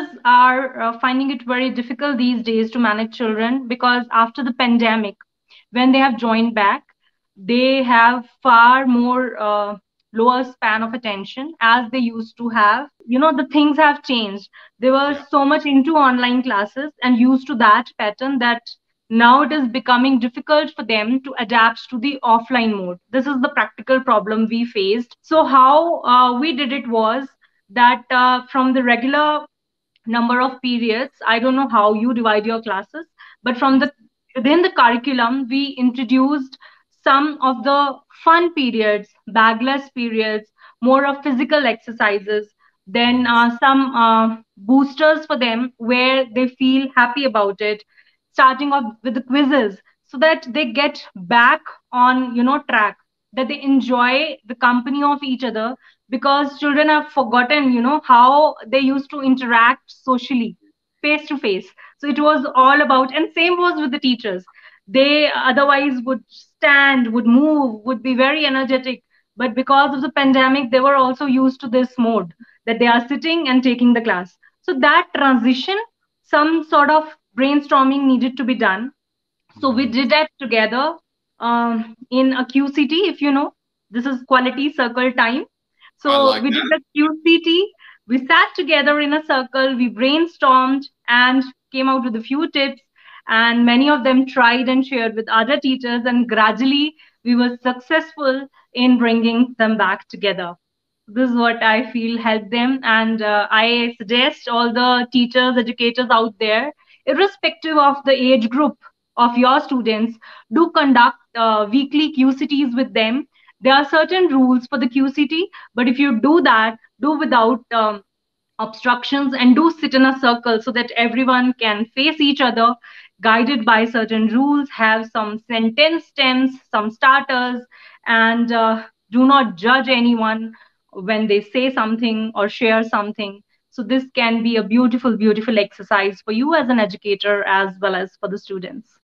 teachers are uh, finding it very difficult these days to manage children because after the pandemic, when they have joined back, they have far more uh, lower span of attention as they used to have. You know, the things have changed. They were so much into online classes and used to that pattern that now it is becoming difficult for them to adapt to the offline mode. This is the practical problem we faced. So, how uh, we did it was that uh, from the regular number of periods, I don't know how you divide your classes, but from the within the curriculum, we introduced some of the fun periods, bagless periods, more of physical exercises, then uh, some uh, boosters for them where they feel happy about it, starting off with the quizzes so that they get back on you know track that they enjoy the company of each other because children have forgotten you know how they used to interact socially face to face. So it was all about and same was with the teachers. They otherwise would stand would move would be very energetic. But because of the pandemic they were also used to this mode that they are sitting and taking the class. So that transition some sort of brainstorming needed to be done. So we mm-hmm. did that together um, in a qct if you know this is quality circle time. So like we that. did a qct we sat together in a circle. We brainstormed and came out with a few tips. And many of them tried and shared with other teachers. And gradually we were successful in bringing them back together. This is what i feel helped them. And uh, i suggest all the teachers educators out there irrespective of the age group of your students do conduct uh, weekly qcts with them there are certain rules for the qct but if you do that do without um, obstructions and do sit in a circle so that everyone can face each other guided by certain rules, have some sentence stems, some starters, and uh, do not judge anyone when they say something or share something. So this can be a beautiful, beautiful exercise for you as an educator as well as for the students.